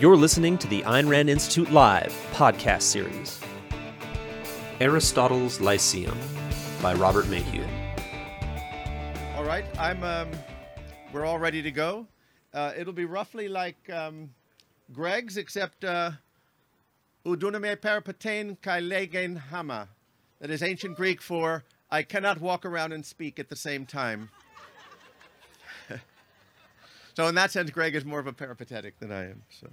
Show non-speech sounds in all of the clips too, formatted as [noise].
You're listening to the Ayn Rand Institute Live podcast series Aristotle's Lyceum by Robert Mayhew. All right, I'm. Um, we're all ready to go. Uh, it'll be roughly like um, Greg's, except uh, "Uduname peripatein kai legen hama," that is ancient Greek for "I cannot walk around and speak at the same time." So, in that sense, Greg is more of a peripatetic than I am. So,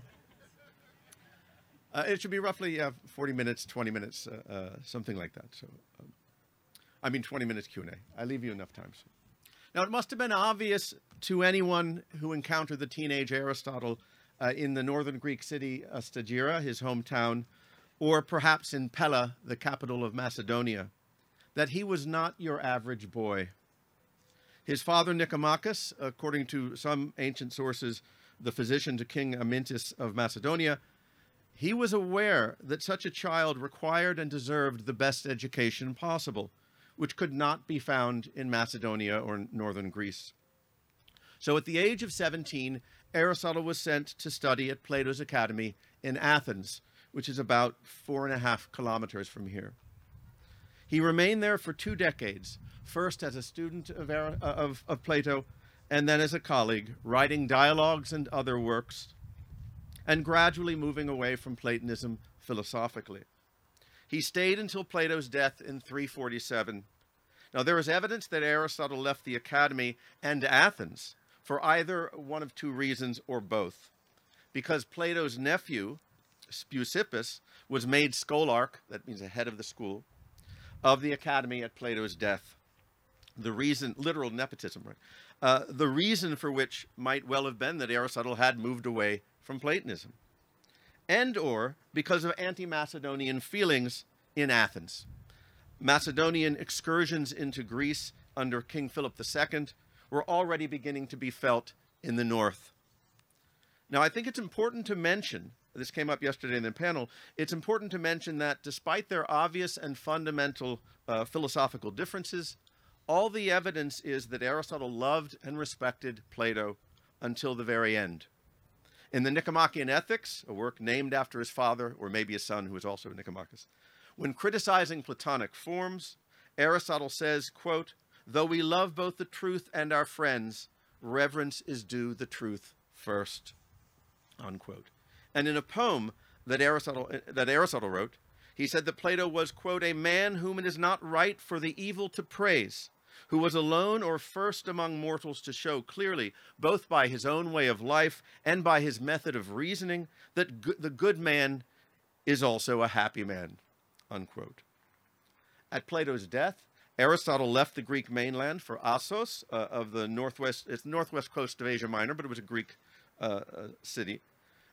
uh, it should be roughly uh, 40 minutes, 20 minutes, uh, uh, something like that. So, um, I mean, 20 minutes Q and A. I leave you enough time. So. Now, it must have been obvious to anyone who encountered the teenage Aristotle uh, in the northern Greek city uh, Stagira, his hometown, or perhaps in Pella, the capital of Macedonia, that he was not your average boy. His father, Nicomachus, according to some ancient sources, the physician to King Amyntas of Macedonia, he was aware that such a child required and deserved the best education possible which could not be found in Macedonia or northern Greece. So at the age of 17, Aristotle was sent to study at Plato's Academy in Athens, which is about four and a half kilometers from here. He remained there for two decades, first as a student of, uh, of, of Plato, and then as a colleague, writing dialogues and other works, and gradually moving away from Platonism philosophically. He stayed until Plato's death in 347. Now, there is evidence that Aristotle left the academy and Athens for either one of two reasons or both. Because Plato's nephew, Speusippus, was made scholarch, that means the head of the school, of the academy at Plato's death. The reason, literal nepotism, right? Uh, the reason for which might well have been that Aristotle had moved away from Platonism and or because of anti-Macedonian feelings in Athens. Macedonian excursions into Greece under King Philip II were already beginning to be felt in the north. Now, I think it's important to mention, this came up yesterday in the panel, it's important to mention that despite their obvious and fundamental uh, philosophical differences, all the evidence is that Aristotle loved and respected Plato until the very end. In the Nicomachean Ethics, a work named after his father, or maybe his son, who was also Nicomachus, when criticizing Platonic forms, Aristotle says, quote, Though we love both the truth and our friends, reverence is due the truth first. Unquote. And in a poem that Aristotle, that Aristotle wrote, he said that Plato was, quote, a man whom it is not right for the evil to praise, who was alone or first among mortals to show clearly, both by his own way of life and by his method of reasoning, that go- the good man is also a happy man. Unquote. At Plato's death, Aristotle left the Greek mainland for Assos uh, of the northwest, it's northwest coast of Asia Minor, but it was a Greek uh, uh, city,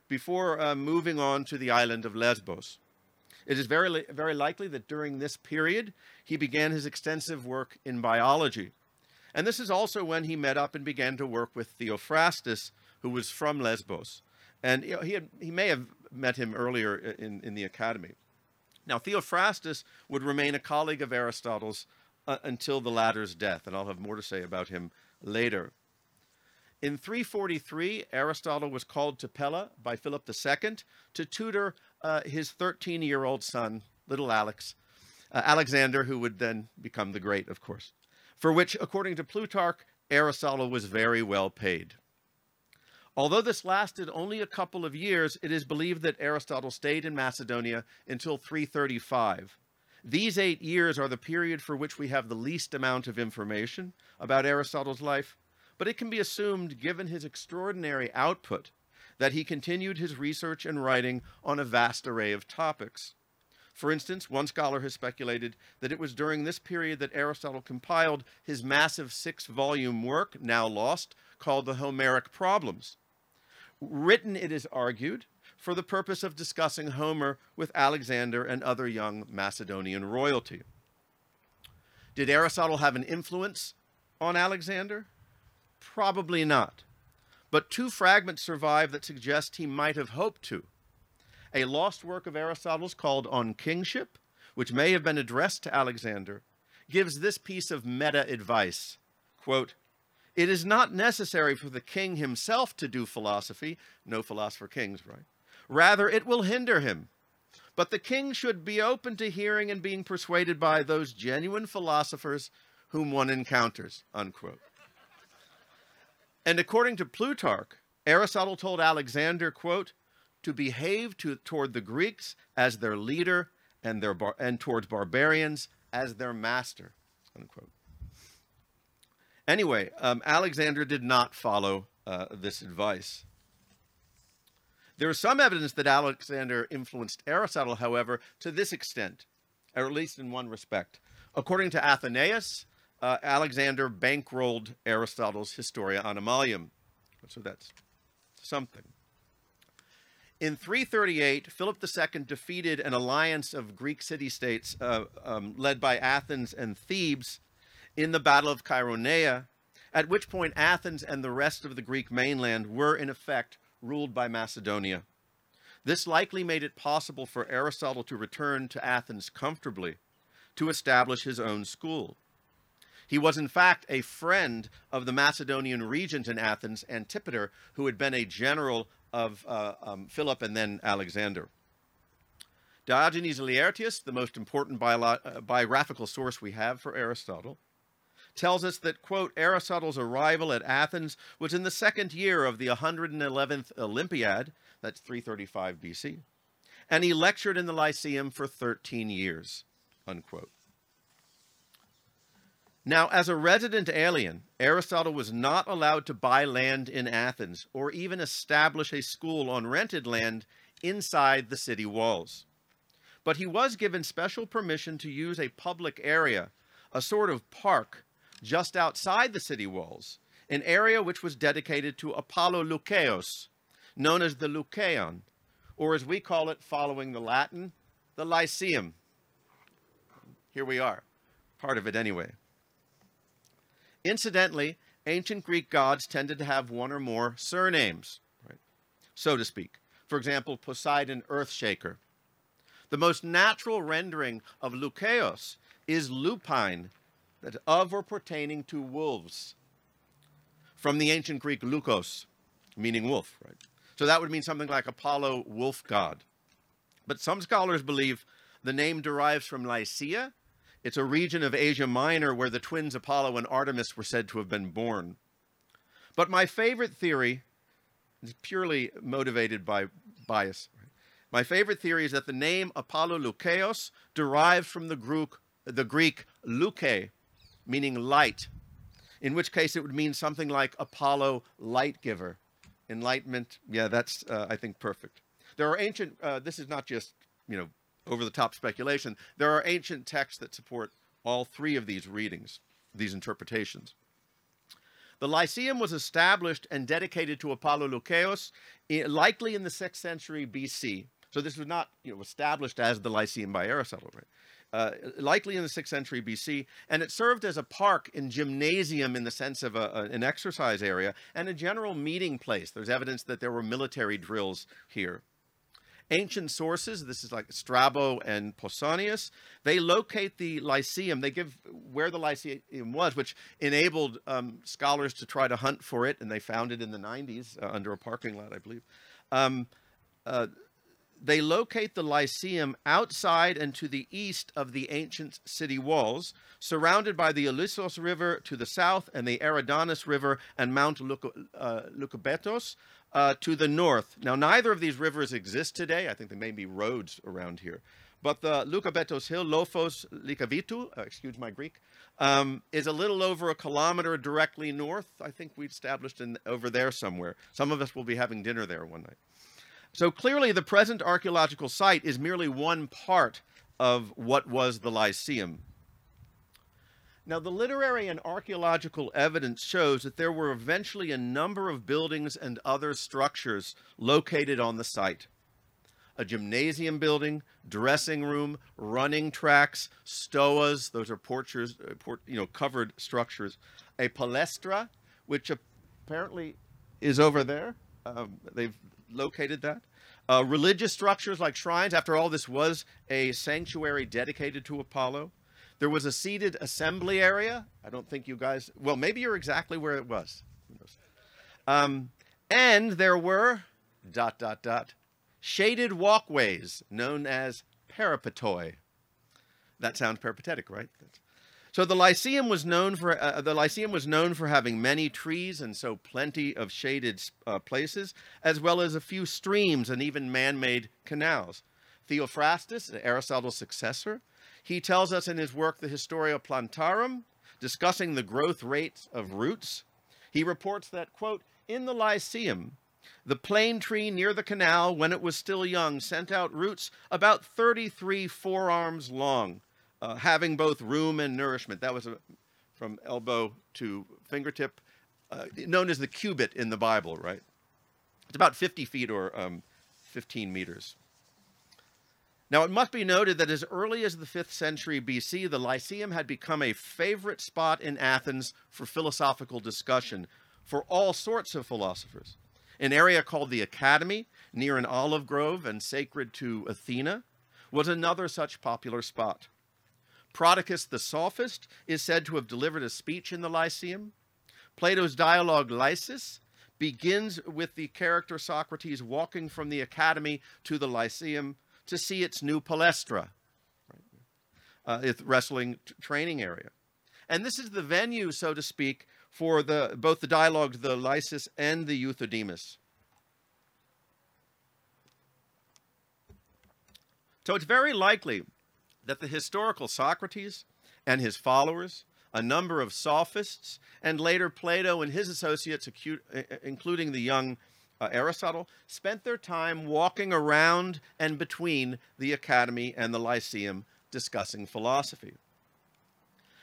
before uh, moving on to the island of Lesbos. It is very, very likely that during this period, he began his extensive work in biology. And this is also when he met up and began to work with Theophrastus, who was from Lesbos. And you know, he, had, he may have met him earlier in, in the academy. Now, Theophrastus would remain a colleague of Aristotle's uh, until the latter's death, and I'll have more to say about him later. In 343, Aristotle was called to Pella by Philip II to tutor uh, his 13 year old son, little Alex, uh, Alexander, who would then become the great, of course, for which, according to Plutarch, Aristotle was very well paid. Although this lasted only a couple of years, it is believed that Aristotle stayed in Macedonia until 335. These eight years are the period for which we have the least amount of information about Aristotle's life, but it can be assumed, given his extraordinary output, that he continued his research and writing on a vast array of topics. For instance, one scholar has speculated that it was during this period that Aristotle compiled his massive six volume work, now lost, called the Homeric Problems. Written, it is argued, for the purpose of discussing Homer with Alexander and other young Macedonian royalty. Did Aristotle have an influence on Alexander? Probably not but two fragments survive that suggest he might have hoped to. A lost work of Aristotle's called On Kingship, which may have been addressed to Alexander, gives this piece of meta advice quote, It is not necessary for the king himself to do philosophy, no philosopher kings, right? Rather, it will hinder him. But the king should be open to hearing and being persuaded by those genuine philosophers whom one encounters. Unquote. And according to Plutarch, Aristotle told Alexander, quote, to behave to, toward the Greeks as their leader and, their bar, and towards barbarians as their master, unquote. Anyway, um, Alexander did not follow uh, this advice. There is some evidence that Alexander influenced Aristotle, however, to this extent, or at least in one respect. According to Athenaeus, uh, Alexander bankrolled Aristotle's Historia Animalium. So that's something. In 338, Philip II defeated an alliance of Greek city states uh, um, led by Athens and Thebes in the Battle of Chaeronea, at which point Athens and the rest of the Greek mainland were, in effect, ruled by Macedonia. This likely made it possible for Aristotle to return to Athens comfortably, to establish his own school. He was, in fact, a friend of the Macedonian regent in Athens, Antipater, who had been a general of uh, um, Philip and then Alexander. Diogenes Laertius, the most important bio- uh, biographical source we have for Aristotle, tells us that, quote, Aristotle's arrival at Athens was in the second year of the 111th Olympiad, that's 335 BC, and he lectured in the Lyceum for 13 years, unquote. Now, as a resident alien, Aristotle was not allowed to buy land in Athens or even establish a school on rented land inside the city walls. But he was given special permission to use a public area, a sort of park, just outside the city walls, an area which was dedicated to Apollo Lucaeus, known as the Lucaeon, or as we call it following the Latin, the Lyceum. Here we are, part of it anyway. Incidentally, ancient Greek gods tended to have one or more surnames, right? so to speak. For example, Poseidon, Earthshaker. The most natural rendering of Lucaeus is lupine, that of or pertaining to wolves, from the ancient Greek lukos, meaning wolf, right? So that would mean something like Apollo, wolf god. But some scholars believe the name derives from Lycia, it's a region of Asia Minor where the twins Apollo and Artemis were said to have been born. But my favorite theory is purely motivated by bias. My favorite theory is that the name Apollo Lucaeus derives from the Greek, the Greek luke, meaning light, in which case it would mean something like Apollo light giver. Enlightenment, yeah, that's, uh, I think, perfect. There are ancient, uh, this is not just, you know, over the top speculation. There are ancient texts that support all three of these readings, these interpretations. The Lyceum was established and dedicated to Apollo Lucaeus, likely in the 6th century BC. So this was not you know, established as the Lyceum by Aristotle, right? Uh, likely in the 6th century BC, and it served as a park and gymnasium in the sense of a, a, an exercise area and a general meeting place. There's evidence that there were military drills here. Ancient sources, this is like Strabo and Pausanias, they locate the Lyceum. They give where the Lyceum was, which enabled um, scholars to try to hunt for it, and they found it in the 90s uh, under a parking lot, I believe. Um, uh, they locate the Lyceum outside and to the east of the ancient city walls, surrounded by the Ilissos River to the south and the Eridanus River and Mount Lycabettos, uh, uh, to the north. Now, neither of these rivers exist today. I think there may be roads around here. But the Lycabettos Hill, Lofos Likavitu, uh, excuse my Greek, um, is a little over a kilometer directly north. I think we established in, over there somewhere. Some of us will be having dinner there one night. So clearly, the present archaeological site is merely one part of what was the Lyceum. Now, the literary and archaeological evidence shows that there were eventually a number of buildings and other structures located on the site. A gymnasium building, dressing room, running tracks, stoas, those are porches, uh, you know, covered structures. A palestra, which apparently is over there. Um, they've located that. Uh, religious structures like shrines. After all, this was a sanctuary dedicated to Apollo. There was a seated assembly area. I don't think you guys, well, maybe you're exactly where it was. Um, and there were, dot, dot, dot, shaded walkways known as peripatoi. That sounds peripatetic, right? So the Lyceum was known for uh, the Lyceum was known for having many trees and so plenty of shaded uh, places, as well as a few streams and even man-made canals. Theophrastus, Aristotle's successor, he tells us in his work The Historia Plantarum, discussing the growth rates of roots, he reports that, quote, in the Lyceum, the plane tree near the canal, when it was still young, sent out roots about 33 forearms long, uh, having both room and nourishment. That was a, from elbow to fingertip, uh, known as the cubit in the Bible, right? It's about 50 feet or um, 15 meters. Now, it must be noted that as early as the 5th century BC, the Lyceum had become a favorite spot in Athens for philosophical discussion for all sorts of philosophers. An area called the Academy, near an olive grove and sacred to Athena, was another such popular spot. Prodicus the sophist is said to have delivered a speech in the Lyceum. Plato's dialogue Lysis begins with the character Socrates walking from the Academy to the Lyceum to see its new palestra, uh, its wrestling training area. And this is the venue, so to speak, for the, both the dialogues, the Lysis and the Euthydemus. So it's very likely that the historical Socrates and his followers, a number of sophists, and later Plato and his associates, including the young uh, Aristotle, spent their time walking around and between the Academy and the Lyceum discussing philosophy.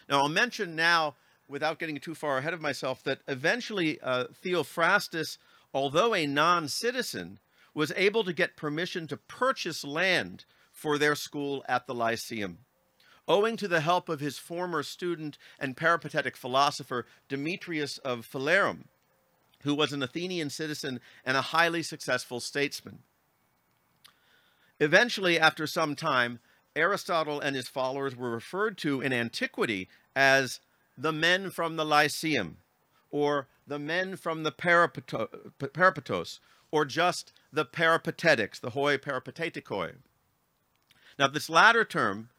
Now, I'll mention now, without getting too far ahead of myself, that eventually uh, Theophrastus, although a non citizen, was able to get permission to purchase land for their school at the Lyceum. Owing to the help of his former student and peripatetic philosopher Demetrius of Phalerum, who was an Athenian citizen and a highly successful statesman. Eventually, after some time, Aristotle and his followers were referred to in antiquity as the men from the Lyceum, or the men from the Peripatos, or just the Peripatetics, the hoi peripatetikoi. Now, this latter term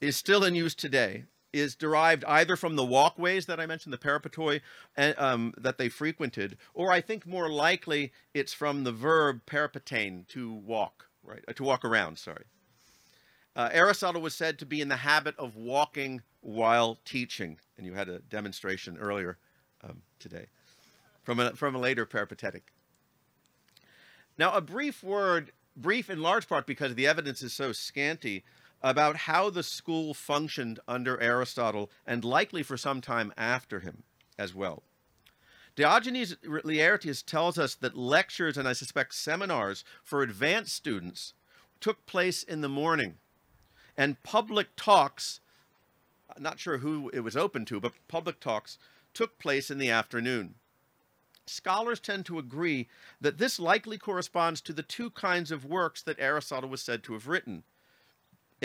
is still in use today, is derived either from the walkways that I mentioned, the peripatoi, um, that they frequented, or I think more likely it's from the verb peripatane, to walk, right? Uh, to walk around, sorry. Uh, Aristotle was said to be in the habit of walking while teaching, and you had a demonstration earlier um, today from a, from a later peripatetic. Now, a brief word, brief in large part because the evidence is so scanty, about how the school functioned under Aristotle and likely for some time after him as well. Diogenes Laertius tells us that lectures and I suspect seminars for advanced students took place in the morning and public talks, not sure who it was open to, but public talks took place in the afternoon. Scholars tend to agree that this likely corresponds to the two kinds of works that Aristotle was said to have written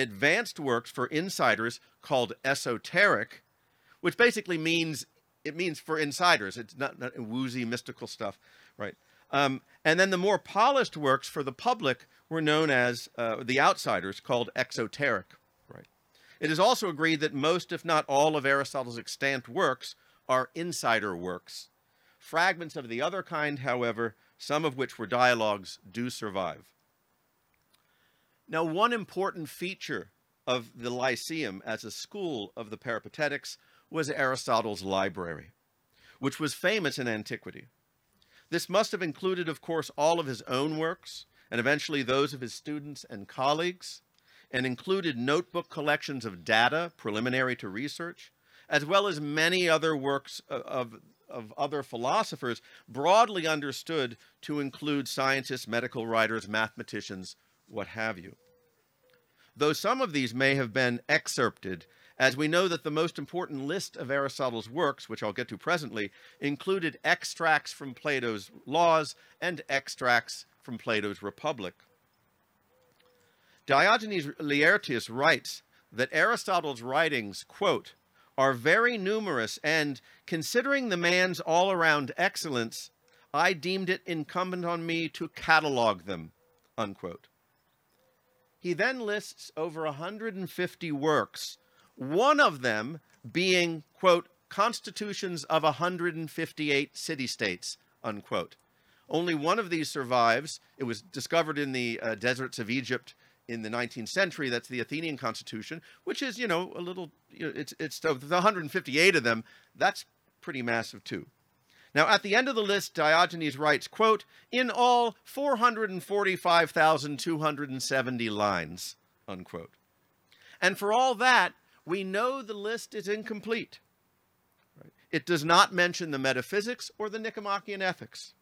advanced works for insiders called esoteric, which basically means it means for insiders. It's not, not woozy mystical stuff, right? Um, and then the more polished works for the public were known as uh, the outsiders, called exoteric, right? It is also agreed that most, if not all, of Aristotle's extant works are insider works. Fragments of the other kind, however, some of which were dialogues, do survive. Now, one important feature of the Lyceum as a school of the Peripatetics was Aristotle's library, which was famous in antiquity. This must have included, of course, all of his own works and eventually those of his students and colleagues, and included notebook collections of data preliminary to research, as well as many other works of, of, other philosophers broadly understood to include scientists, medical writers, mathematicians, what have you. Though some of these may have been excerpted, as we know that the most important list of Aristotle's works, which I'll get to presently, included extracts from Plato's Laws and extracts from Plato's Republic. Diogenes Laertius writes that Aristotle's writings, quote, are very numerous, and considering the man's all around excellence, I deemed it incumbent on me to catalogue them, unquote. He then lists over 150 works, one of them being, quote, constitutions of 158 city states, unquote. Only one of these survives. It was discovered in the uh, deserts of Egypt in the 19th century. That's the Athenian constitution, which is, you know, a little, you know, it's, it's the 158 of them. That's pretty massive too. Now, at the end of the list, Diogenes writes, quote, in all 445,270 lines, unquote. And for all that, we know the list is incomplete. It does not mention the metaphysics or the Nicomachean ethics.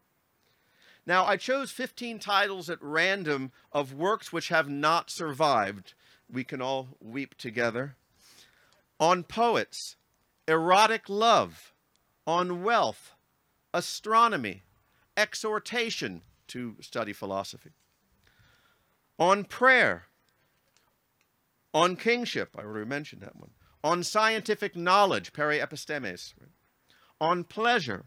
Now, I chose 15 titles at random of works which have not survived. We can all weep together. On poets, erotic love, on wealth, astronomy, exhortation to study philosophy, on prayer, on kingship, I already mentioned that one, on scientific knowledge, peri epistemes, on pleasure,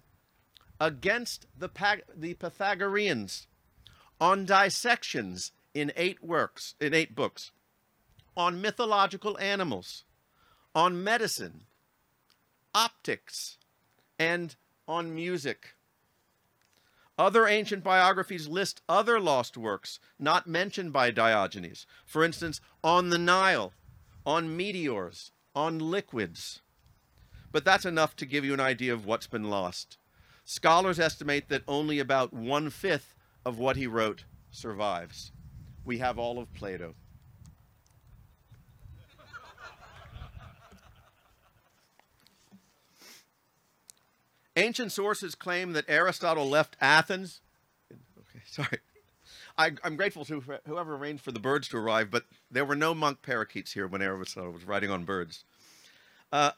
against the, the Pythagoreans, on dissections in eight works, in eight books, on mythological animals, on medicine, optics, and on music. Other ancient biographies list other lost works not mentioned by Diogenes. For instance, on the Nile, on meteors, on liquids. But that's enough to give you an idea of what's been lost. Scholars estimate that only about one fifth of what he wrote survives. We have all of Plato. Ancient sources claim that Aristotle left Athens. Okay, sorry. I, am grateful to whoever arranged for the birds to arrive, but there were no monk parakeets here when Aristotle was writing on birds. Uh,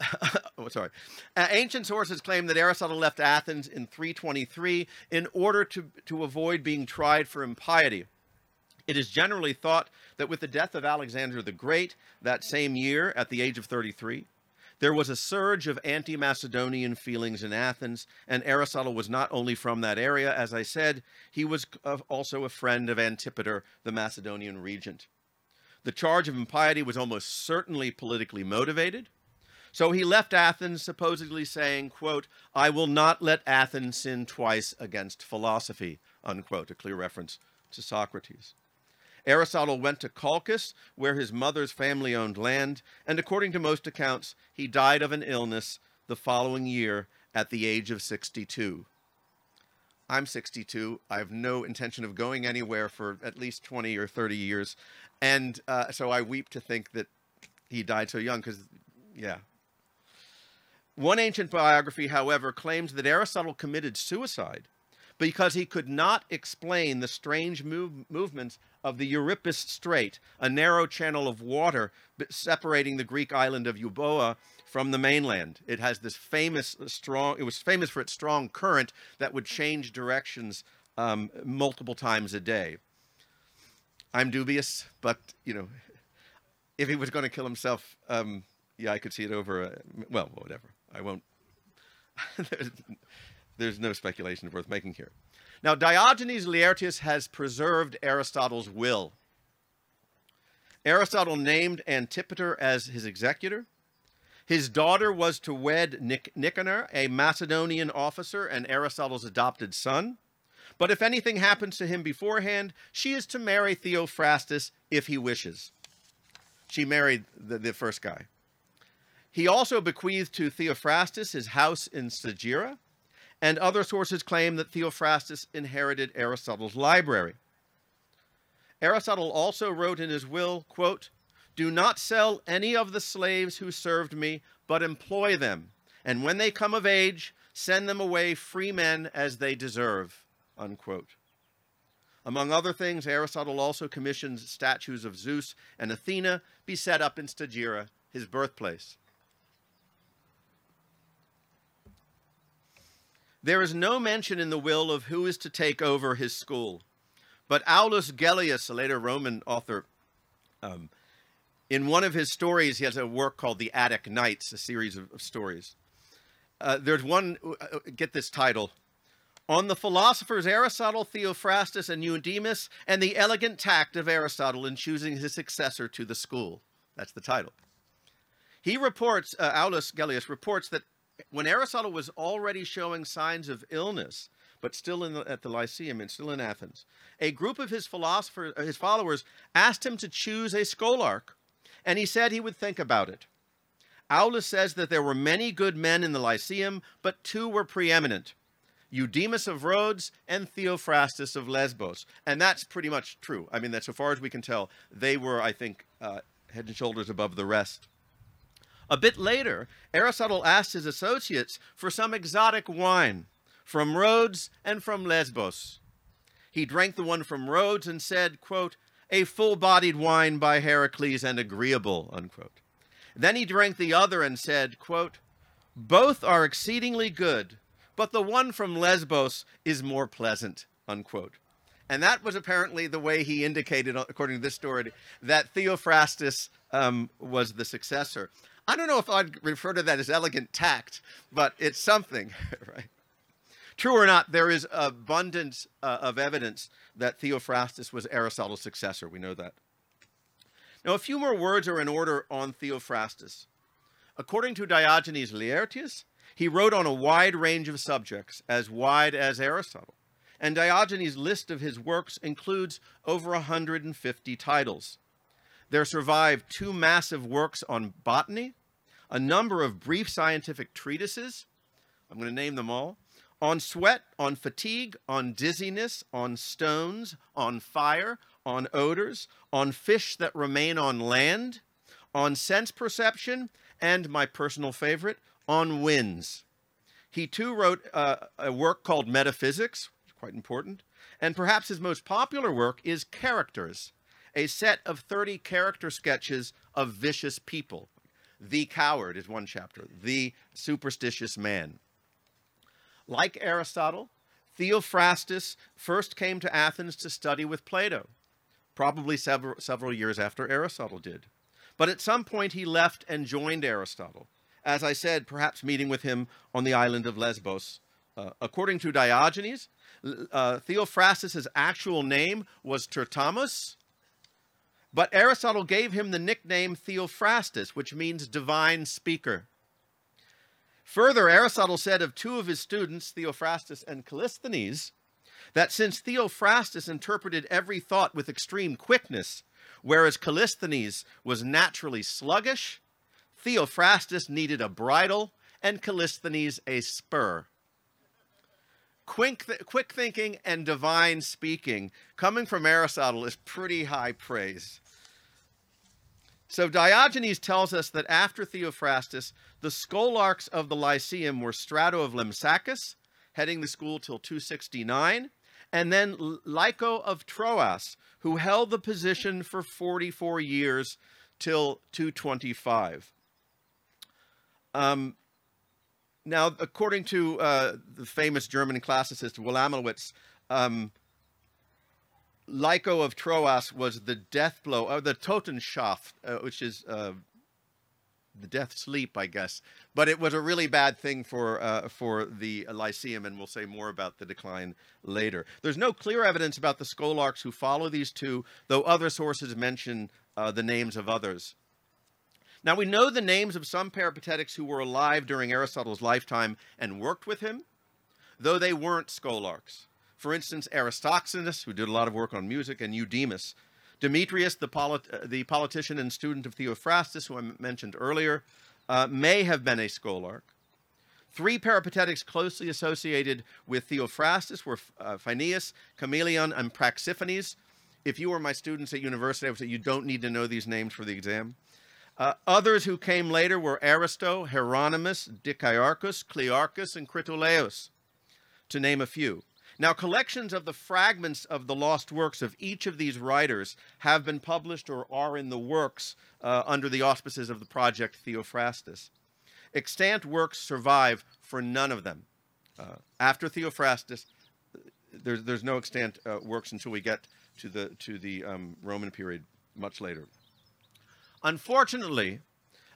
[laughs] oh, sorry. Uh, ancient sources claim that Aristotle left Athens in 323 in order to, to avoid being tried for impiety. It is generally thought that with the death of Alexander the Great that same year, at the age of 33, there was a surge of anti Macedonian feelings in Athens, and Aristotle was not only from that area, as I said, he was also a friend of Antipater, the Macedonian regent. The charge of impiety was almost certainly politically motivated. So he left Athens supposedly saying, quote, I will not let Athens sin twice against philosophy, unquote, a clear reference to Socrates. Aristotle went to Chalcis, where his mother's family owned land, and according to most accounts, he died of an illness the following year at the age of 62. I'm 62. I have no intention of going anywhere for at least 20 or 30 years. And uh, so I weep to think that he died so young because, yeah. One ancient biography, however, claims that Aristotle committed suicide because he could not explain the strange move, movements of the Euripus Strait, a narrow channel of water separating the Greek island of Euboea from the mainland. It has this famous strong, it was famous for its strong current that would change directions um, multiple times a day. I'm dubious, but, you know, [laughs] if he was going to kill himself, um, yeah, I could see it over, a, well, whatever. I won't. [laughs] there's no speculation worth making here. Now, Diogenes Laertius has preserved Aristotle's will. Aristotle named Antipater as his executor. His daughter was to wed Nic- Nicanor, a Macedonian officer and Aristotle's adopted son. But if anything happens to him beforehand, she is to marry Theophrastus if he wishes. She married the, the first guy. He also bequeathed to Theophrastus his house in Stagira and other sources claim that Theophrastus inherited Aristotle's library. Aristotle also wrote in his will, quote, Do not sell any of the slaves who served me, but employ them, and when they come of age, send them away free men as they deserve, unquote. Among other things, Aristotle also commissions statues of Zeus and Athena be set up in Stagira, his birthplace. There is no mention in the will of who is to take over his school. But Aulus Gellius, a later Roman author, um, in one of his stories, he has a work called The Attic Nights, a series of, of stories. Uh, there's one, uh, uh get this title on the philosophers Aristotle, Theophrastus, and Eudemus, and the elegant tact of Aristotle in choosing his successor to the school. That's the title. He reports, uh, Aulus Gellius reports that when Aristotle was already showing signs of illness, but still the, at the Lyceum and still in Athens, a group of his philosophers, uh, his followers, asked him to choose a scholarch, and he said he would think about it. Aulus says that there were many good men in the Lyceum, but two were preeminent. Eudemus of Rhodes and Theophrastus of Lesbos. And that's pretty much true. I mean, that so far as we can tell, they were, I think, uh, head and shoulders above the rest. A bit later, Aristotle asked his associates for some exotic wine from Rhodes and from Lesbos. He drank the one from Rhodes and said, quote, a full-bodied wine by Heracles and agreeable, unquote. Then he drank the other and said, quote, both are exceedingly good, but the one from Lesbos is more pleasant, unquote. And that was apparently the way he indicated, according to this story, that Theophrastus um, was the successor. I don't know if I'd refer to that as elegant tact, but it's something, [laughs] right? True or not, there is abundance uh, of evidence that Theophrastus was Aristotle's successor. We know that. Now, a few more words are in order on Theophrastus. According to Diogenes Laertius, he wrote on a wide range of subjects, as wide as Aristotle. And Diogenes' list of his works includes over 150 titles. There survive two massive works on botany, a number of brief scientific treatises, I'm going to name them all, on sweat, on fatigue, on dizziness, on stones, on fire, on odors, on fish that remain on land, on sense perception, and my personal favorite, on winds. He too wrote uh, a work called Metaphysics, quite important, and perhaps his most popular work is Characters, a set of 30 character sketches of vicious people. The Coward is one chapter, The Superstitious Man. Like Aristotle, Theophrastus first came to Athens to study with Plato, probably several, several years after Aristotle did. But at some point he left and joined Aristotle, as I said, perhaps meeting with him on the island of Lesbos. Uh, according to Diogenes, uh, Theophrastus' actual name was Tyrtamus, but Aristotle gave him the nickname Theophrastus, which means divine speaker. Further, Aristotle said of two of his students, Theophrastus and Callisthenes, that since Theophrastus interpreted every thought with extreme quickness, whereas Callisthenes was naturally sluggish, Theophrastus needed a bridle and Callisthenes a spur. Quick, th quick thinking and divine speaking coming from Aristotle is pretty high praise. So Diogenes tells us that after Theophrastus, the scholarchs of the Lyceum were Strato of Lampsacus, heading the school till 269, and then Lyco of Troas, who held the position for 44 years till 225. Um, now, according to uh, the famous German classicist Wilamowitz, um, Lyco of Troas was the death blow, or the Totenschaft, uh, which is uh, the death sleep, I guess. But it was a really bad thing for uh, for the Lyceum, and we'll say more about the decline later. There's no clear evidence about the scholarchs who follow these two, though other sources mention uh, the names of others. Now, we know the names of some peripatetics who were alive during Aristotle's lifetime and worked with him, though they weren't scholarchs. For instance, Aristoxenus, who did a lot of work on music, and Eudemus. Demetrius, the, polit the politician and student of Theophrastus, who I mentioned earlier, uh, may have been a scholarch. Three peripatetics closely associated with Theophrastus were uh, Phanias, Chamaeleon, and Praxiphanes. If you were my students at university, I would say you don't need to know these names for the exam. Uh, others who came later were Aristo, Hieronymus, Dicaearchus, Clearchus, and Critolaus, to name a few. Now, collections of the fragments of the lost works of each of these writers have been published or are in the works uh, under the auspices of the project Theophrastus. Extant works survive for none of them. Uh, after Theophrastus, there's, there's no extant uh, works until we get to the, to the um, Roman period much later. Unfortunately,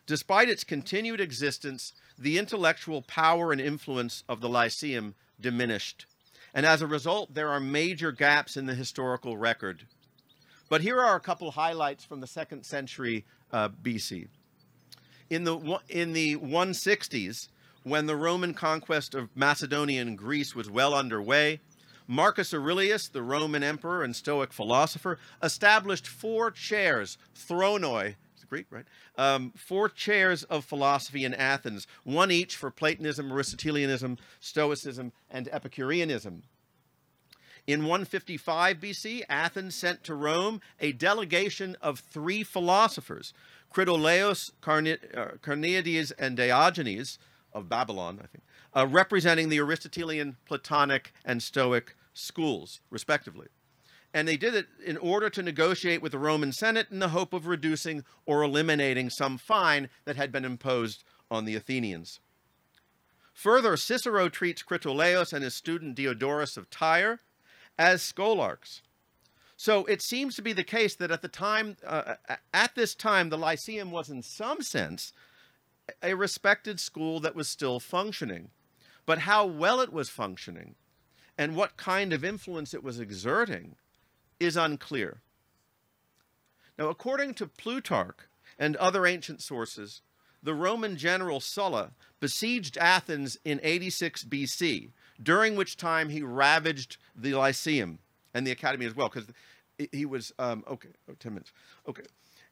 despite its continued existence, the intellectual power and influence of the Lyceum diminished. And as a result, there are major gaps in the historical record. But here are a couple highlights from the second century uh, BC. In the, in the 160s, when the Roman conquest of Macedonia and Greece was well underway, Marcus Aurelius, the Roman emperor and Stoic philosopher, established four chairs, thronoi, Greek, right? Um, four chairs of philosophy in Athens, one each for Platonism, Aristotelianism, Stoicism, and Epicureanism. In 155 BC, Athens sent to Rome a delegation of three philosophers, Critolaus, uh, Carneades, and Diogenes of Babylon, I think, uh, representing the Aristotelian, Platonic, and Stoic schools, respectively. And they did it in order to negotiate with the Roman Senate in the hope of reducing or eliminating some fine that had been imposed on the Athenians. Further, Cicero treats Critolaus and his student Diodorus of Tyre as scholarchs. So it seems to be the case that at the time, uh, at this time, the Lyceum was in some sense a respected school that was still functioning. But how well it was functioning and what kind of influence it was exerting is unclear. Now, according to Plutarch and other ancient sources, the Roman general Sulla besieged Athens in 86 BC, during which time he ravaged the Lyceum and the academy as well, because he was, um, okay, oh, 10 minutes. Okay.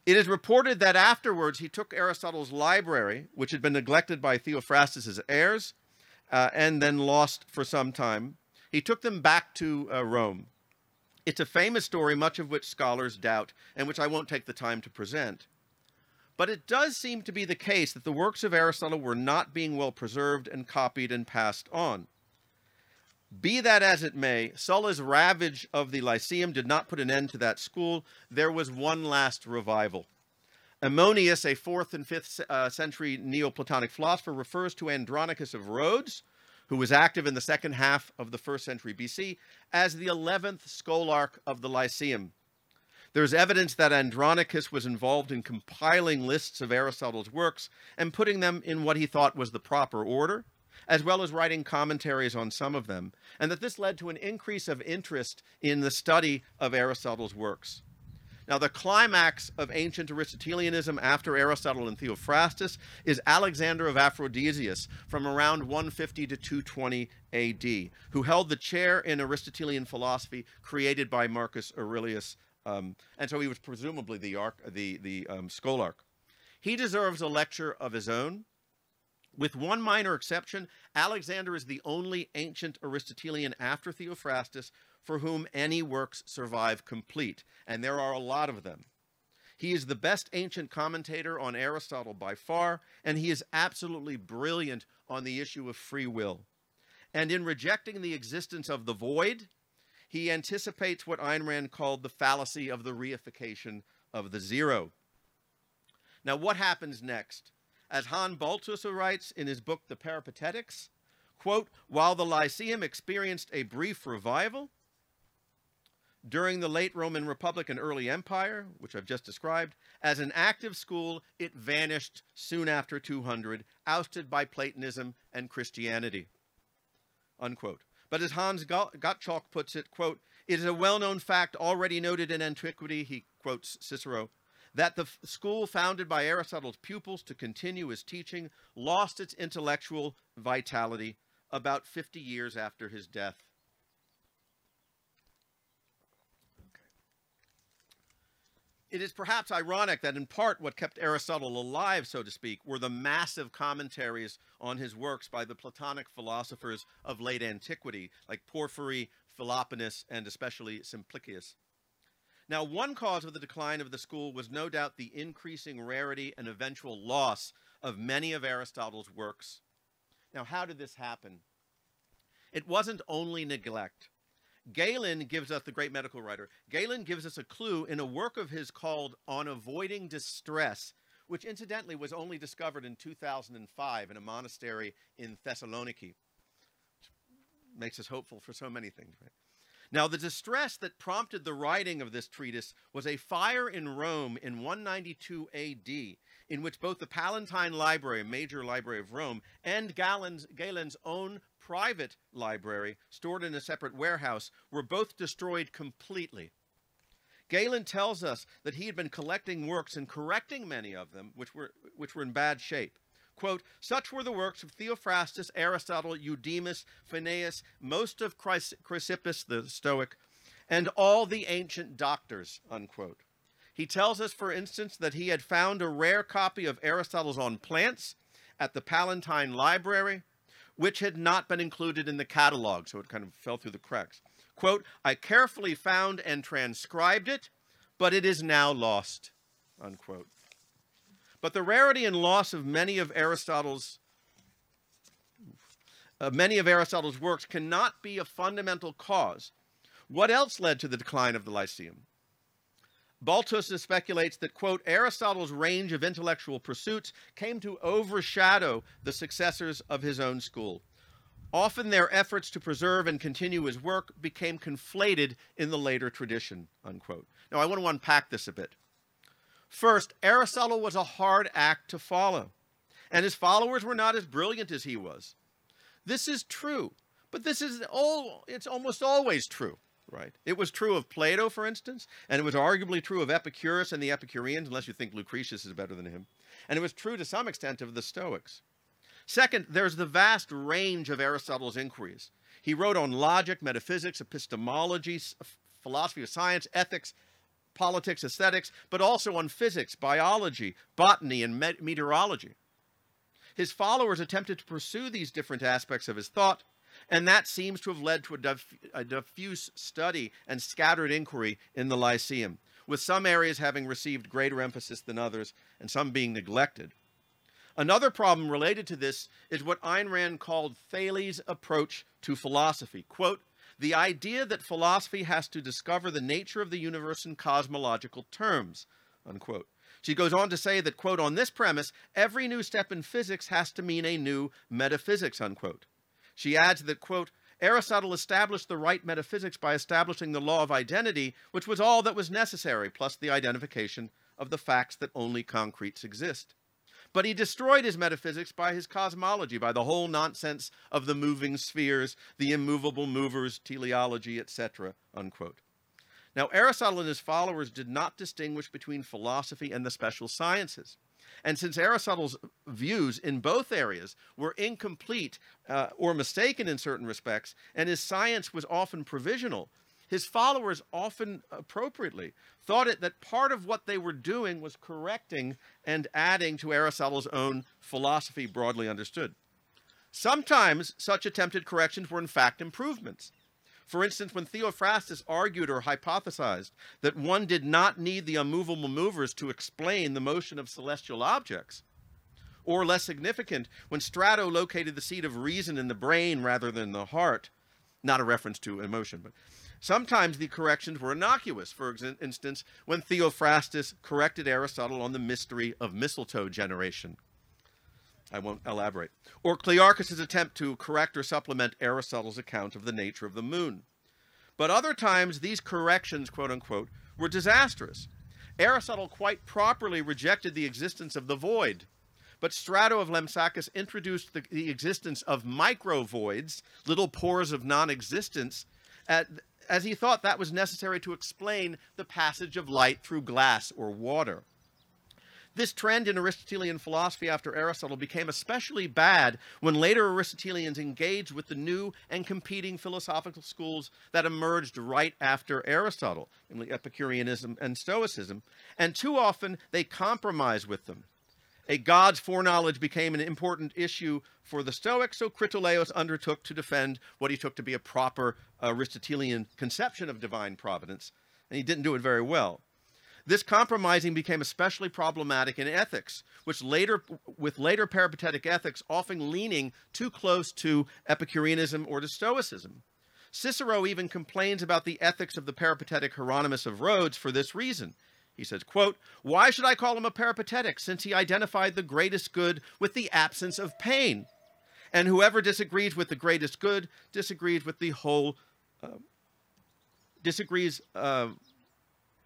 It is reported that afterwards he took Aristotle's library, which had been neglected by Theophrastus's heirs uh, and then lost for some time. He took them back to uh, Rome. It's a famous story, much of which scholars doubt, and which I won't take the time to present. But it does seem to be the case that the works of Aristotle were not being well preserved and copied and passed on. Be that as it may, Sulla's ravage of the Lyceum did not put an end to that school. There was one last revival. Ammonius, a 4th and 5th uh, century Neoplatonic philosopher, refers to Andronicus of Rhodes, who was active in the second half of the 1st century BC, as the 11th scholarch of the Lyceum. There's evidence that Andronicus was involved in compiling lists of Aristotle's works and putting them in what he thought was the proper order as well as writing commentaries on some of them, and that this led to an increase of interest in the study of Aristotle's works. Now, the climax of ancient Aristotelianism after Aristotle and Theophrastus is Alexander of Aphrodisias from around 150 to 220 AD, who held the chair in Aristotelian philosophy created by Marcus Aurelius. Um, and so he was presumably the, arc, the, the um, scholarch. He deserves a lecture of his own. With one minor exception, Alexander is the only ancient Aristotelian after Theophrastus for whom any works survive complete, and there are a lot of them. He is the best ancient commentator on Aristotle by far, and he is absolutely brilliant on the issue of free will. And in rejecting the existence of the void, he anticipates what Ayn Rand called the fallacy of the reification of the zero. Now, what happens next? As Han Baltussen writes in his book, The Peripatetics, quote, while the Lyceum experienced a brief revival, during the late Roman Republic and early Empire, which I've just described, as an active school, it vanished soon after 200, ousted by Platonism and Christianity. Unquote. But as Hans Gottschalk puts it, quote, it is a well-known fact already noted in antiquity, he quotes Cicero, that the school founded by Aristotle's pupils to continue his teaching lost its intellectual vitality about 50 years after his death. It is perhaps ironic that in part what kept Aristotle alive, so to speak, were the massive commentaries on his works by the Platonic philosophers of late antiquity, like Porphyry, Philoponus, and especially Simplicius. Now, one cause of the decline of the school was no doubt the increasing rarity and eventual loss of many of Aristotle's works. Now, how did this happen? It wasn't only neglect. Galen gives us, the great medical writer, Galen gives us a clue in a work of his called On Avoiding Distress, which incidentally was only discovered in 2005 in a monastery in Thessaloniki. Makes us hopeful for so many things, right? Now, the distress that prompted the writing of this treatise was a fire in Rome in 192 AD, in which both the Palatine Library, a major library of Rome, and Galen's, Galen's own private library, stored in a separate warehouse, were both destroyed completely. Galen tells us that he had been collecting works and correcting many of them, which were, which were in bad shape. Quote, such were the works of Theophrastus, Aristotle, Eudemus, Phanias, most of Chrysippus, the Stoic, and all the ancient doctors, unquote. He tells us, for instance, that he had found a rare copy of Aristotle's On Plants at the Palatine Library, which had not been included in the catalog, so it kind of fell through the cracks. Quote, I carefully found and transcribed it, but it is now lost, unquote. But the rarity and loss of many of Aristotle's uh, many of Aristotle's works cannot be a fundamental cause. What else led to the decline of the Lyceum? Baltussen speculates that, quote, Aristotle's range of intellectual pursuits came to overshadow the successors of his own school. Often their efforts to preserve and continue his work became conflated in the later tradition, unquote. Now, I want to unpack this a bit. First, Aristotle was a hard act to follow, and his followers were not as brilliant as he was. This is true, but this is all, it's almost always true right? It was true of Plato, for instance, and it was arguably true of Epicurus and the Epicureans, unless you think Lucretius is better than him. And it was true to some extent of the Stoics. Second, there's the vast range of Aristotle's inquiries. He wrote on logic, metaphysics, epistemology, philosophy of science, ethics, politics, aesthetics, but also on physics, biology, botany, and meteorology. His followers attempted to pursue these different aspects of his thought and that seems to have led to a, diff a diffuse study and scattered inquiry in the Lyceum, with some areas having received greater emphasis than others and some being neglected. Another problem related to this is what Ayn Rand called Thales' approach to philosophy. Quote, the idea that philosophy has to discover the nature of the universe in cosmological terms, unquote. She goes on to say that, quote, on this premise, every new step in physics has to mean a new metaphysics, unquote. She adds that, quote, Aristotle established the right metaphysics by establishing the law of identity, which was all that was necessary, plus the identification of the facts that only concretes exist. But he destroyed his metaphysics by his cosmology, by the whole nonsense of the moving spheres, the immovable movers, teleology, etc. Unquote. Now, Aristotle and his followers did not distinguish between philosophy and the special sciences. And since Aristotle's views in both areas were incomplete uh, or mistaken in certain respects, and his science was often provisional, his followers often appropriately thought it that part of what they were doing was correcting and adding to Aristotle's own philosophy broadly understood. Sometimes such attempted corrections were in fact improvements. For instance, when Theophrastus argued or hypothesized that one did not need the immovable movers to explain the motion of celestial objects, or less significant, when Strato located the seat of reason in the brain rather than the heart, not a reference to emotion, but sometimes the corrections were innocuous. For instance, when Theophrastus corrected Aristotle on the mystery of mistletoe generation. I won't elaborate. Or Clearchus's attempt to correct or supplement Aristotle's account of the nature of the moon. But other times, these corrections, quote unquote, were disastrous. Aristotle quite properly rejected the existence of the void, but Strato of Lampsacus introduced the, the existence of microvoids, little pores of non existence, as he thought that was necessary to explain the passage of light through glass or water. This trend in Aristotelian philosophy after Aristotle became especially bad when later Aristotelians engaged with the new and competing philosophical schools that emerged right after Aristotle, namely Epicureanism and Stoicism, and too often they compromised with them. A God's foreknowledge became an important issue for the Stoics, so Critolaus undertook to defend what he took to be a proper Aristotelian conception of divine providence, and he didn't do it very well. This compromising became especially problematic in ethics, which later, with later peripatetic ethics often leaning too close to Epicureanism or to Stoicism. Cicero even complains about the ethics of the peripatetic Hieronymus of Rhodes for this reason. He says, quote, Why should I call him a peripatetic, since he identified the greatest good with the absence of pain? And whoever disagrees with the greatest good disagrees with the whole, uh, disagrees uh,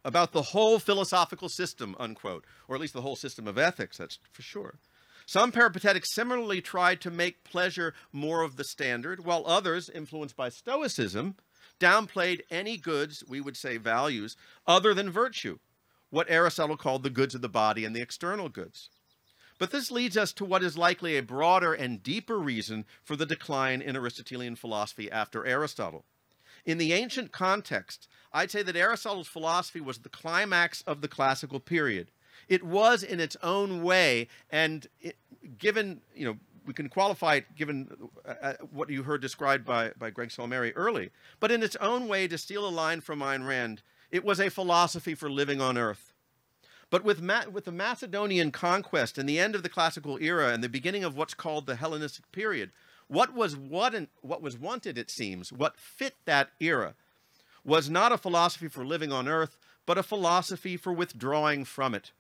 about the whole philosophical system, unquote, or at least the whole system of ethics, that's for sure. Some Peripatetics similarly tried to make pleasure more of the standard, while others, influenced by Stoicism, downplayed any goods, we would say values, other than virtue, what Aristotle called the goods of the body and the external goods. But this leads us to what is likely a broader and deeper reason for the decline in Aristotelian philosophy after Aristotle. In the ancient context, I'd say that Aristotle's philosophy was the climax of the classical period. It was in its own way, and it, given, you know, we can qualify it given uh, uh, what you heard described by, by Greg Salmieri early, but in its own way, to steal a line from Ayn Rand, it was a philosophy for living on earth. But with, Ma- with the Macedonian conquest and the end of the classical era and the beginning of what's called the Hellenistic period, what was, what, what was wanted, it seems, what fit that era, was not a philosophy for living on earth, but a philosophy for withdrawing from it.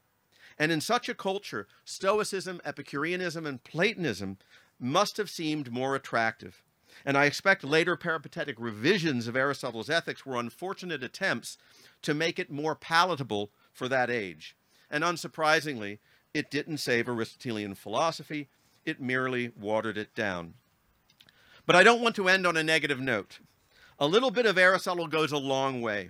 And in such a culture, Stoicism, Epicureanism, and Platonism must have seemed more attractive. And I expect later peripatetic revisions of Aristotle's ethics were unfortunate attempts to make it more palatable for that age. And unsurprisingly, it didn't save Aristotelian philosophy, it merely watered it down. But I don't want to end on a negative note. A little bit of Aristotle goes a long way.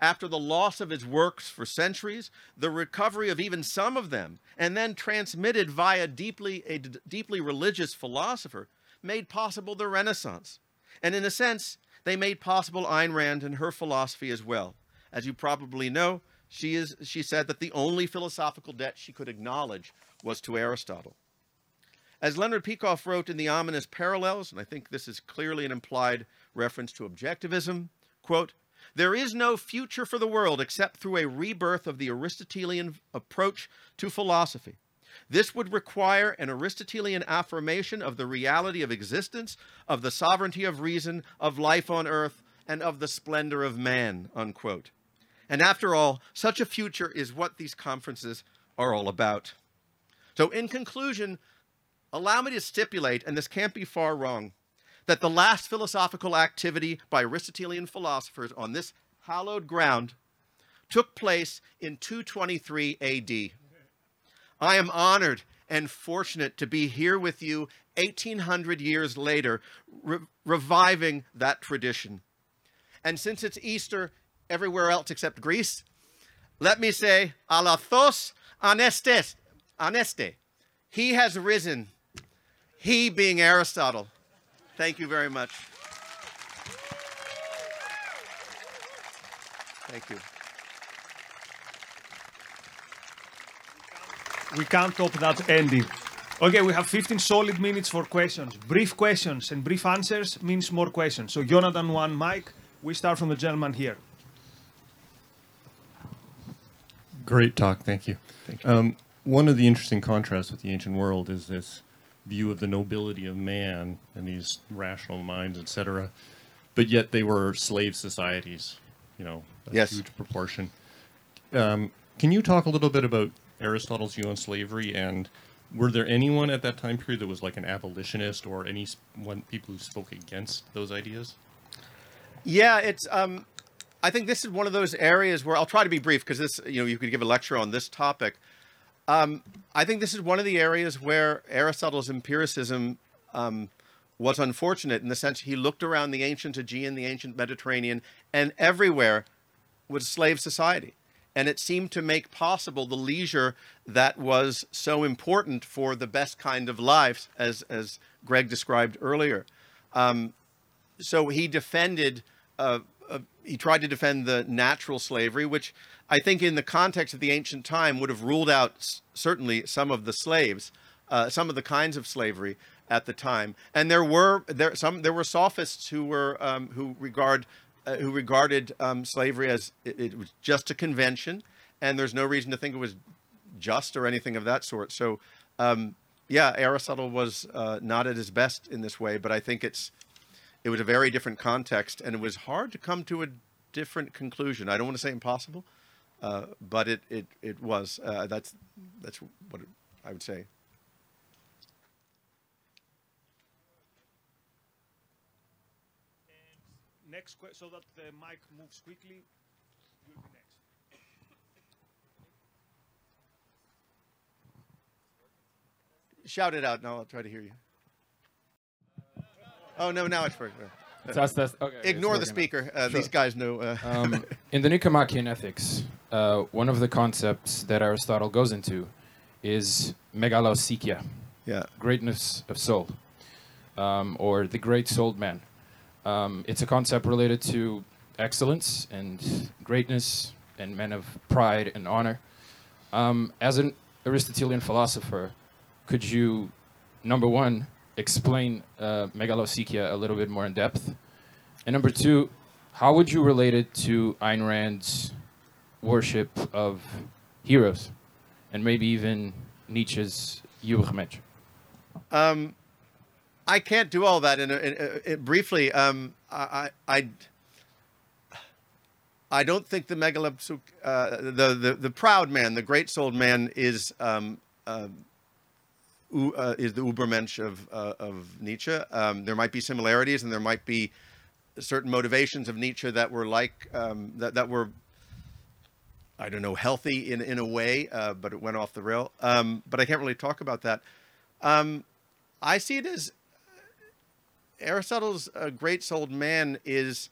After the loss of his works for centuries, the recovery of even some of them, and then transmitted via deeply, a deeply religious philosopher, made possible the Renaissance. And in a sense, they made possible Ayn Rand and her philosophy as well. As you probably know, she, is, she said that the only philosophical debt she could acknowledge was to Aristotle. As Leonard Peikoff wrote in The Ominous Parallels, and I think this is clearly an implied reference to objectivism, quote, there is no future for the world except through a rebirth of the Aristotelian approach to philosophy. This would require an Aristotelian affirmation of the reality of existence, of the sovereignty of reason, of life on earth, and of the splendor of man, unquote. And after all, such a future is what these conferences are all about. So, in conclusion, allow me to stipulate, and this can't be far wrong, that the last philosophical activity by Aristotelian philosophers on this hallowed ground took place in 223 AD. I am honored and fortunate to be here with you 1800 years later, re- reviving that tradition. And since it's Easter everywhere else except Greece, let me say, alathos anestes, aneste. He has risen, he being Aristotle. Thank you very much. Thank you. We can't top that ending. Okay, we have 15 solid minutes for questions. Brief questions and brief answers means more questions. So, Jonathan, one, Mike. We start from the gentleman here. Great talk, thank you. Thank you. Um, one of the interesting contrasts with the ancient world is this view of the nobility of man and these rational minds, etc. But yet they were slave societies, you know, a Yes. huge proportion. Um, can you talk a little bit about Aristotle's view on slavery and were there anyone at that time period that was like an abolitionist or any one people who spoke against those ideas? Yeah, it's. Um, I think this is one of those areas where I'll try to be brief because this, you know, you could give a lecture on this topic. Um, I think this is one of the areas where Aristotle's empiricism um, was unfortunate in the sense he looked around the ancient Aegean, the ancient Mediterranean, and everywhere was slave society. And it seemed to make possible the leisure that was so important for the best kind of life, as, as Greg described earlier. Um, so he defended uh, uh, he tried to defend the natural slavery which i think in the context of the ancient time would have ruled out s- certainly some of the slaves uh, some of the kinds of slavery at the time. And there were there some there were sophists who were um, who regard uh, who regarded um, slavery as it, it was just a convention and there's no reason to think it was just or anything of that sort. So um, yeah aristotle was uh, not at his best in this way but i think it's it was a very different context, and it was hard to come to a different conclusion. I don't want to say impossible, uh, but it it it was. Uh, that's that's what I would say. Next question, so that the mic moves quickly. You'll be next. shout it out, and I'll try to hear you. Oh no, now it's working. [laughs] That's, that's, okay, it's Ignore the working speaker. Uh, These guys know. Uh, Um, [laughs] in the Nicomachean Ethics, uh, one of the concepts that Aristotle goes into is megalopsychia, yeah. greatness of soul, um, or the great-souled man. Um, it's a concept related to excellence and greatness and men of pride and honor. Um, as an Aristotelian philosopher, could you, number one, explain uh, a little bit more in depth? And number two, how would you relate it to Ayn Rand's worship of heroes, and maybe even Nietzsche's Übermensch? Um, I can't do all that in, a, in, a, in briefly. Um, I, I, I- don't think the megalopsuk, uh, the, the the proud man, the great souled man, is um, uh, uh, is the Ubermensch of uh, of Nietzsche. Um, there might be similarities, and there might be certain motivations of Nietzsche that were like um, that that were I don't know healthy in in a way, uh, but it went off the rail. Um, but I can't really talk about that. Um, I see it as Aristotle's great souled man is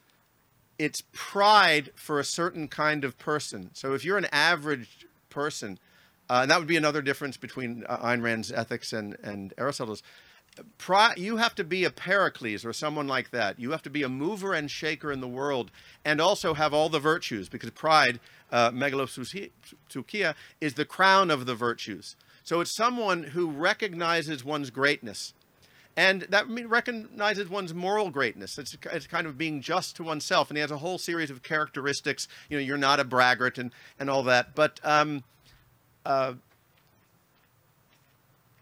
it's pride for a certain kind of person. So if you're an average person, uh, and that would be another difference between uh, Ayn Rand's ethics and, and Aristotle's. Pri- you have to be a Pericles or someone like that. You have to be a mover and shaker in the world and also have all the virtues because pride, uh, is the crown of the virtues. So it's someone who recognizes one's greatness. And that recognizes one's moral greatness. It's, it's kind of being just to oneself. And he has a whole series of characteristics. You know, you're not a braggart and, and all that. But um, uh,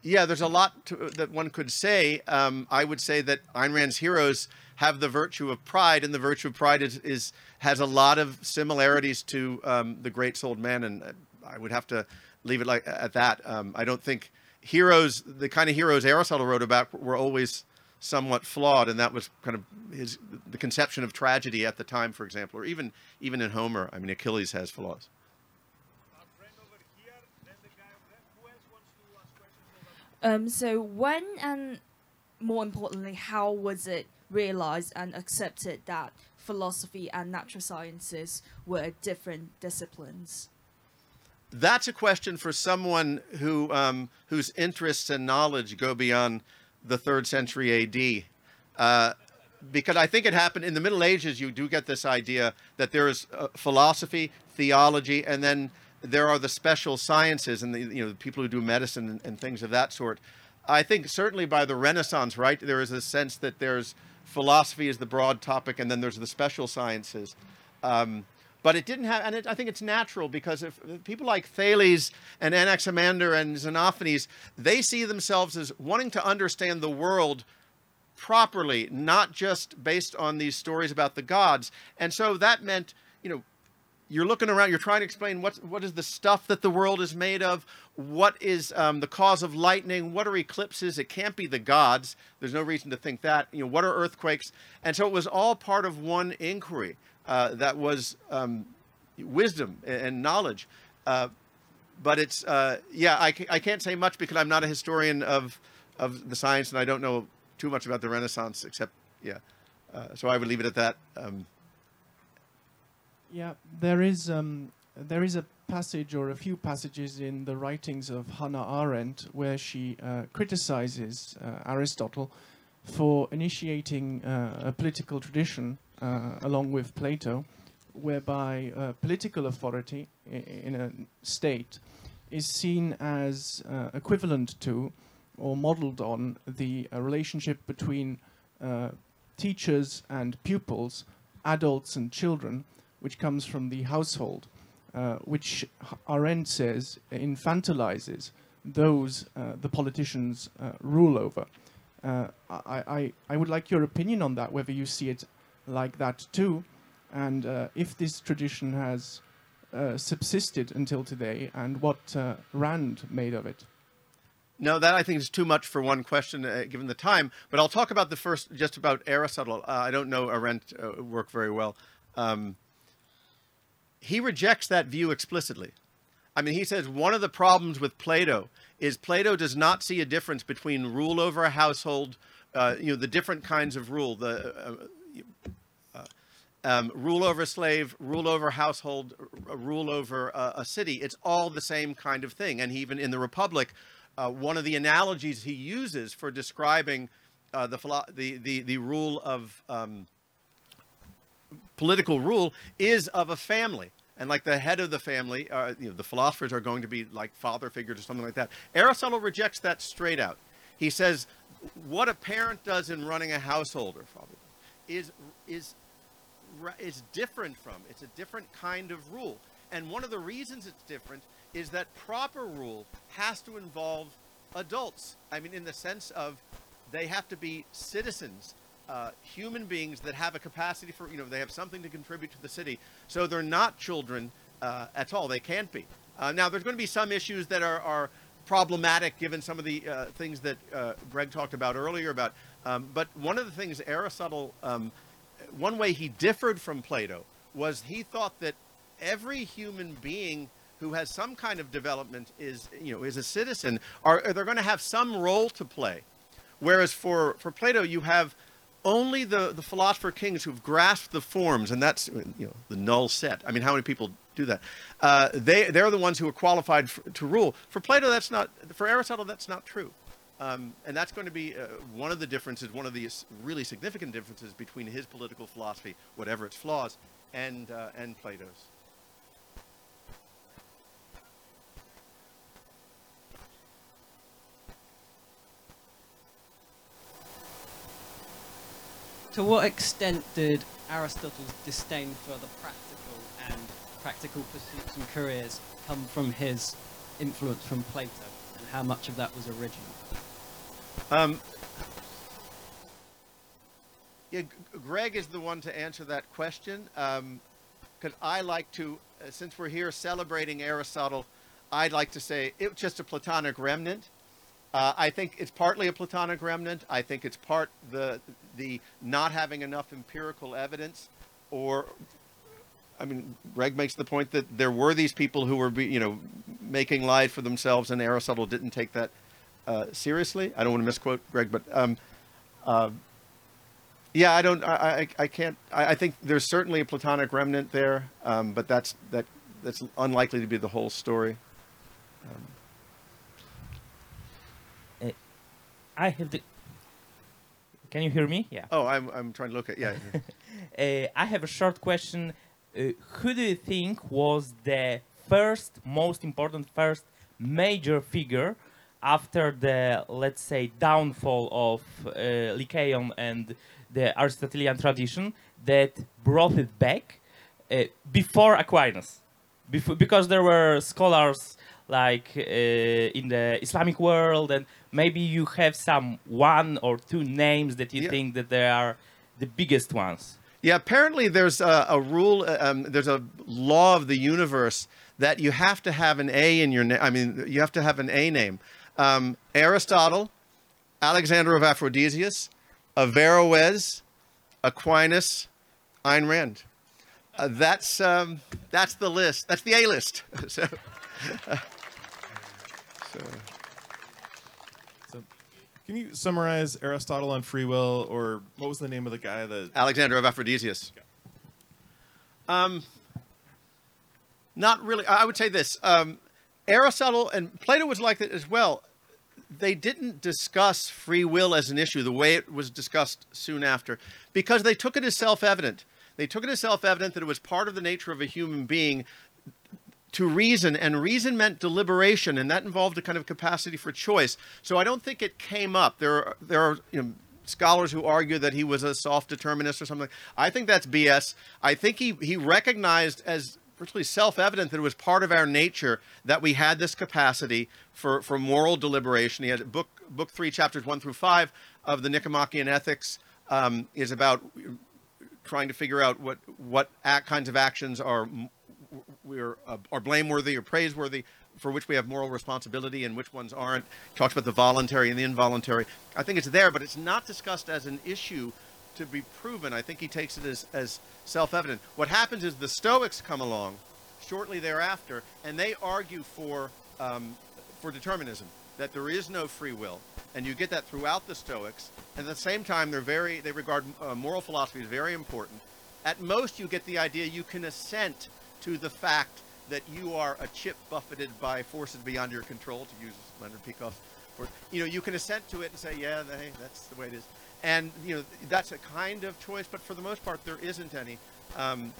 yeah, there's a lot to, that one could say. Um, I would say that Ayn Rand's heroes have the virtue of pride, and the virtue of pride is, is has a lot of similarities to um, the great souled man. And uh, I would have to leave it like at that. Um, I don't think heroes, the kind of heroes Aristotle wrote about, were always somewhat flawed, and that was kind of his the conception of tragedy at the time, for example, or even even in Homer. I mean, Achilles has flaws. Um, so when and more importantly, how was it realized and accepted that philosophy and natural sciences were different disciplines? That's a question for someone who um, whose interests and knowledge go beyond the third century A.D. Uh, because I think it happened in the Middle Ages. You do get this idea that there is uh, philosophy, theology, and then there are the special sciences and the you know the people who do medicine and, and things of that sort. I think certainly by the Renaissance, right, there is a sense that there's philosophy is the broad topic, and then there's the special sciences. Um, but it didn't have, and it, I think it's natural because if people like Thales and Anaximander and Xenophanes, they see themselves as wanting to understand the world properly, not just based on these stories about the gods. And so that meant, you know, you're looking around, you're trying to explain what what is the stuff that the world is made of, what is um, the cause of lightning, what are eclipses? It can't be the gods. There's no reason to think that. You know, what are earthquakes? And so it was all part of one inquiry uh, that was um, wisdom and, and knowledge. Uh, but it's uh, yeah, I, I can't say much because I'm not a historian of of the science and I don't know too much about the Renaissance except yeah. Uh, so I would leave it at that. Um, Yeah, there is um, there is a passage or a few passages in the writings of Hannah Arendt where she uh, criticizes uh, Aristotle for initiating uh, a political tradition uh, along with Plato, whereby uh, political authority in a state is seen as uh, equivalent to or modeled on the relationship between teachers and pupils, adults and children, which comes from the household, uh, which Arendt says infantilizes those uh, the politicians uh, rule over. Uh, I, I, I would like your opinion on that, whether you see it like that too, and if this tradition has subsisted until today, and what Rand made of it. No, that I think is too much for one question, uh, given the time. But I'll talk about the first, just about Aristotle. Uh, I don't know Arendt uh, work very well. Um, he rejects that view explicitly. I mean, he says one of the problems with Plato is Plato does not see a difference between rule over a household, uh, you know, the different kinds of rule, the uh, uh, um, rule over a slave, rule over a household, rule over a, a city. It's all the same kind of thing. And even in the Republic, uh, one of the analogies he uses for describing uh, the, philo- the the the rule of um, political rule is of a family. And like the head of the family, uh, you know, the philosophers are going to be like father figures or something like that. Aristotle rejects that straight out. He says, what a parent does in running a household, or father, is is is different from. It's a different kind of rule. And one of the reasons it's different is that proper rule has to involve adults. I mean, in the sense of they have to be citizens, uh, human beings that have a capacity for, you know, they have something to contribute to the city. So they're not children uh, at all. They can't be. Uh, now, there's going to be some issues that are, are problematic given some of the uh, things that uh, Greg talked about earlier about. Um, but one of the things Aristotle, um, one way he differed from Plato was he thought that every human being who has some kind of development is, you know, is a citizen, are they're going to have some role to play. Whereas for, for Plato, you have only the, the philosopher kings who've grasped the forms, and that's you know the null set. I mean, how many people do that? Uh, they they're the ones who are qualified for, to rule. For Plato, that's not. For Aristotle, that's not true, um, and that's going to be uh, one of the differences, one of the really significant differences between his political philosophy, whatever its flaws, and uh, and Plato's. To what extent did Aristotle's disdain for the practical and practical pursuits and careers come from his influence from Plato, and how much of that was original? Um, yeah, Greg is the one to answer that question because I like to, uh, since we're here celebrating Aristotle, I'd like to say it's just a Platonic remnant. Uh, I think it's partly a Platonic remnant. I think it's part the the not having enough empirical evidence, or I mean, Greg makes the point that there were these people who were, be, you know, making life for themselves, and Aristotle didn't take that uh, seriously. I don't want to misquote Greg, but um, uh, yeah, I don't, I, I, I can't. I, I think there's certainly a Platonic remnant there, um, but that's that that's unlikely to be the whole story. I have the. Can you hear me? Yeah. Oh, I'm I'm trying to look at [laughs] yeah. Uh, I have a short question. Uh, who do you think was the first, most important, first major figure after the, let's say, downfall of uh, Lycaon and the Aristotelian tradition that brought it back uh, before Aquinas? Before, because there were scholars like uh, in the Islamic world, and maybe you have some one or two names that you Yeah. think that they are the biggest ones. Yeah, apparently there's a, a rule, uh, um, there's a law of the universe that you have to have an A in your name. I mean, you have to have an A name. Um, Aristotle, Alexander of Aphrodisias, Averroes, Aquinas, Ayn Rand. Uh, that's um, that's the list. That's the A list. [laughs] so, so Can you summarize Aristotle on free will, or what was the name of the guy that? Alexander of Aphrodisias. Um, not really. I would say this: um, Aristotle and Plato was like that as well. They didn't discuss free will as an issue the way it was discussed soon after, because they took it as self-evident. They took it as self-evident that it was part of the nature of a human being to reason, and reason meant deliberation, and that involved a kind of capacity for choice. So I don't think it came up. There are there are you know, scholars who argue that he was a soft determinist or something. I think that's BS. I think he he recognized as virtually self-evident that it was part of our nature that we had this capacity for for moral deliberation. He had book book three, chapters one through five of the Nicomachean Ethics um, is about trying to figure out what what act, kinds of actions are we're uh, are blameworthy or praiseworthy for which we have moral responsibility and which ones aren't. Talks about the voluntary and the involuntary. I think it's there but it's not discussed as an issue to be proven. I think he takes it as, as self-evident. What happens is the stoics come along shortly thereafter and they argue for um, for determinism that there is no free will, and you get that throughout the Stoics. And at the same time, they're very they regard uh, moral philosophy as very important. At most, you get the idea you can assent to the fact that you are a chip buffeted by forces beyond your control, to use Leonard Peikoff's word. You know, you can assent to it and say, yeah, that's the way it is. And, you know, that's a kind of choice, but for the most part, there isn't any um,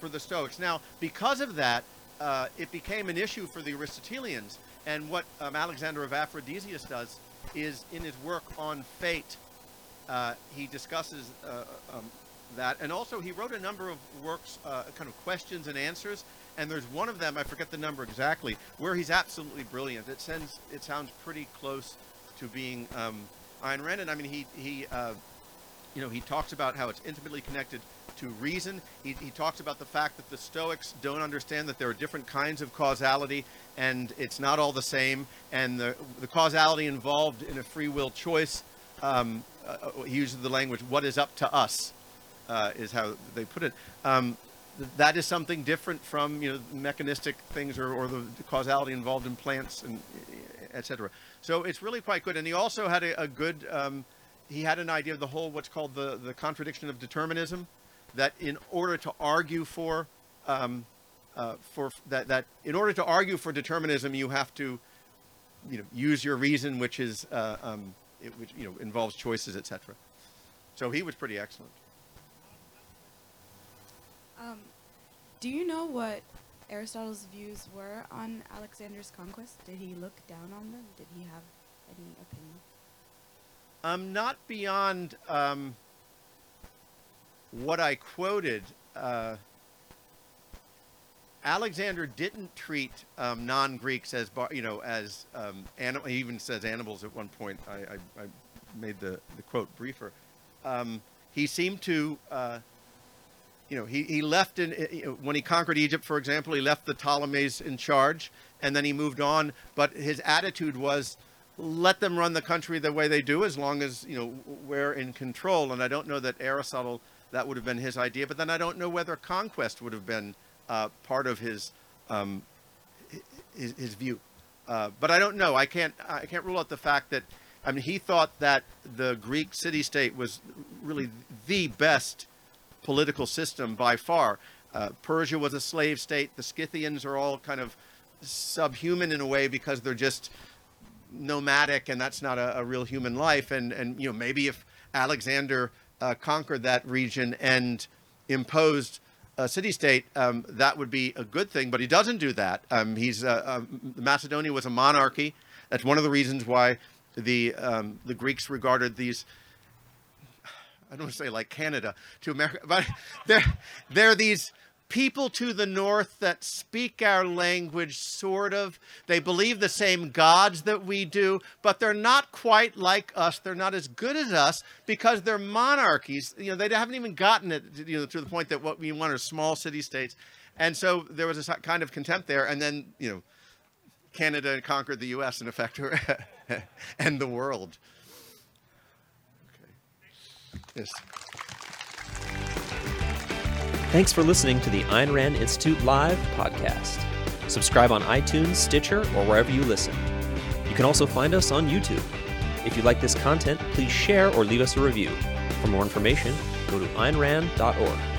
for the Stoics. Now, because of that, uh, it became an issue for the Aristotelians. And what um, Alexander of Aphrodisias does is in his work on fate, uh, he discusses uh, um, that. And also, he wrote a number of works, uh, kind of questions and answers. And there's one of them, I forget the number exactly, where he's absolutely brilliant. It, sends, it sounds pretty close to being um, Ayn Rand. And I mean, he, he uh, you know, he talks about how it's intimately connected to reason. He, he talks about the fact that the Stoics don't understand that there are different kinds of causality and it's not all the same. And the, the causality involved in a free will choice, um, uh, he uses the language, what is up to us, uh, is how they put it. Um, th- that is something different from, you know, mechanistic things or, or the, the causality involved in plants and etc. So it's really quite good. And he also had a, a good, um, he had an idea of the whole, what's called the, the contradiction of determinism, that in order to argue for, um, uh, for that, that in order to argue for determinism, you have to, you know, use your reason, which is, uh, um, it, which, you know, involves choices, etc. So he was pretty excellent. Um, do you know what Aristotle's views were on Alexander's conquest? Did he look down on them? Did he have any opinion? Um, not beyond um, what I quoted. Uh, Alexander didn't treat um, non-Greeks as bar, you know as um, animal. He even says animals at one point. I, I, I made the, the quote briefer. Um, he seemed to, uh, you know, he, he left in you know, when he conquered Egypt, for example. He left the Ptolemies in charge, and then he moved on. But his attitude was, let them run the country the way they do, as long as you know we're in control. And I don't know that Aristotle that would have been his idea. But then I don't know whether conquest would have been uh, part of his um, his, his view. Uh, but I don't know. I can't I can't rule out the fact that I mean he thought that the Greek city-state was really the best political system by far. Uh, Persia was a slave state. The Scythians are all kind of subhuman in a way because they're just nomadic, and that's not a, a real human life. And and you know maybe if Alexander uh, conquered that region and imposed a city-state, um, that would be a good thing. But he doesn't do that. Um, he's uh, um, Macedonia was a monarchy. That's one of the reasons why the um, the Greeks regarded these. I don't want to say like Canada to America, but they're they're these people to the north that speak our language, sort of. They believe the same gods that we do, but they're not quite like us. They're not as good as us because they're monarchies. You know, they haven't even gotten it, you know, to the point that what we want are small city states. And so there was a kind of contempt there. And then, you know, Canada conquered the U.S. in effect, [laughs] and the world. Yes. Thanks for listening to the Ayn Rand Institute Live podcast. Subscribe on iTunes, Stitcher, or wherever you listen. You can also find us on YouTube. If you like this content, please share or leave us a review. For more information, go to aynrand.org.